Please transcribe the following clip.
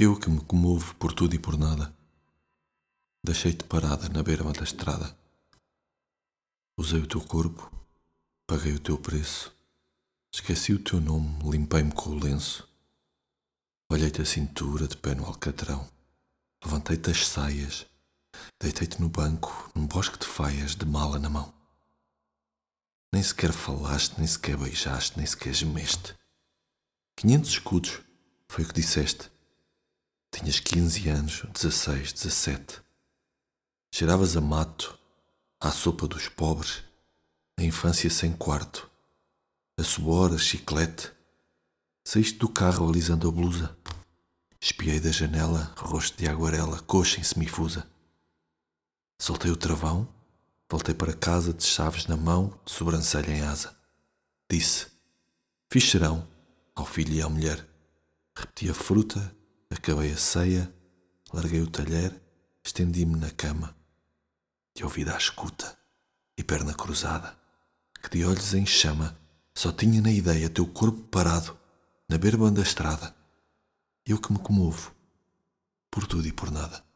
Eu que me comovo por tudo e por nada, deixei-te parada na beira da estrada. Usei o teu corpo, paguei o teu preço, esqueci o teu nome, limpei-me com o lenço. Olhei-te a cintura de pé no alcatrão, levantei-te as saias, deitei-te no banco, num bosque de faias, de mala na mão. Nem sequer falaste, nem sequer beijaste, nem sequer gemeste. Quinhentos escudos, foi o que disseste. Tinhas quinze anos, dezesseis, dezessete. Cheiravas a mato, à sopa dos pobres, a infância sem quarto, a suor, a chiclete. Saíste do carro alisando a blusa. Espiei da janela, rosto de aguarela, coxa em semifusa. Soltei o travão, voltei para casa de chaves na mão, de sobrancelha em asa. Disse: Fiz serão ao filho e à mulher. Repeti a fruta, acabei a ceia, larguei o talher, estendi-me na cama. De ouvido à escuta e perna cruzada, que de olhos em chama só tinha na ideia teu corpo parado na berba da estrada. Eu que me comovo por tudo e por nada.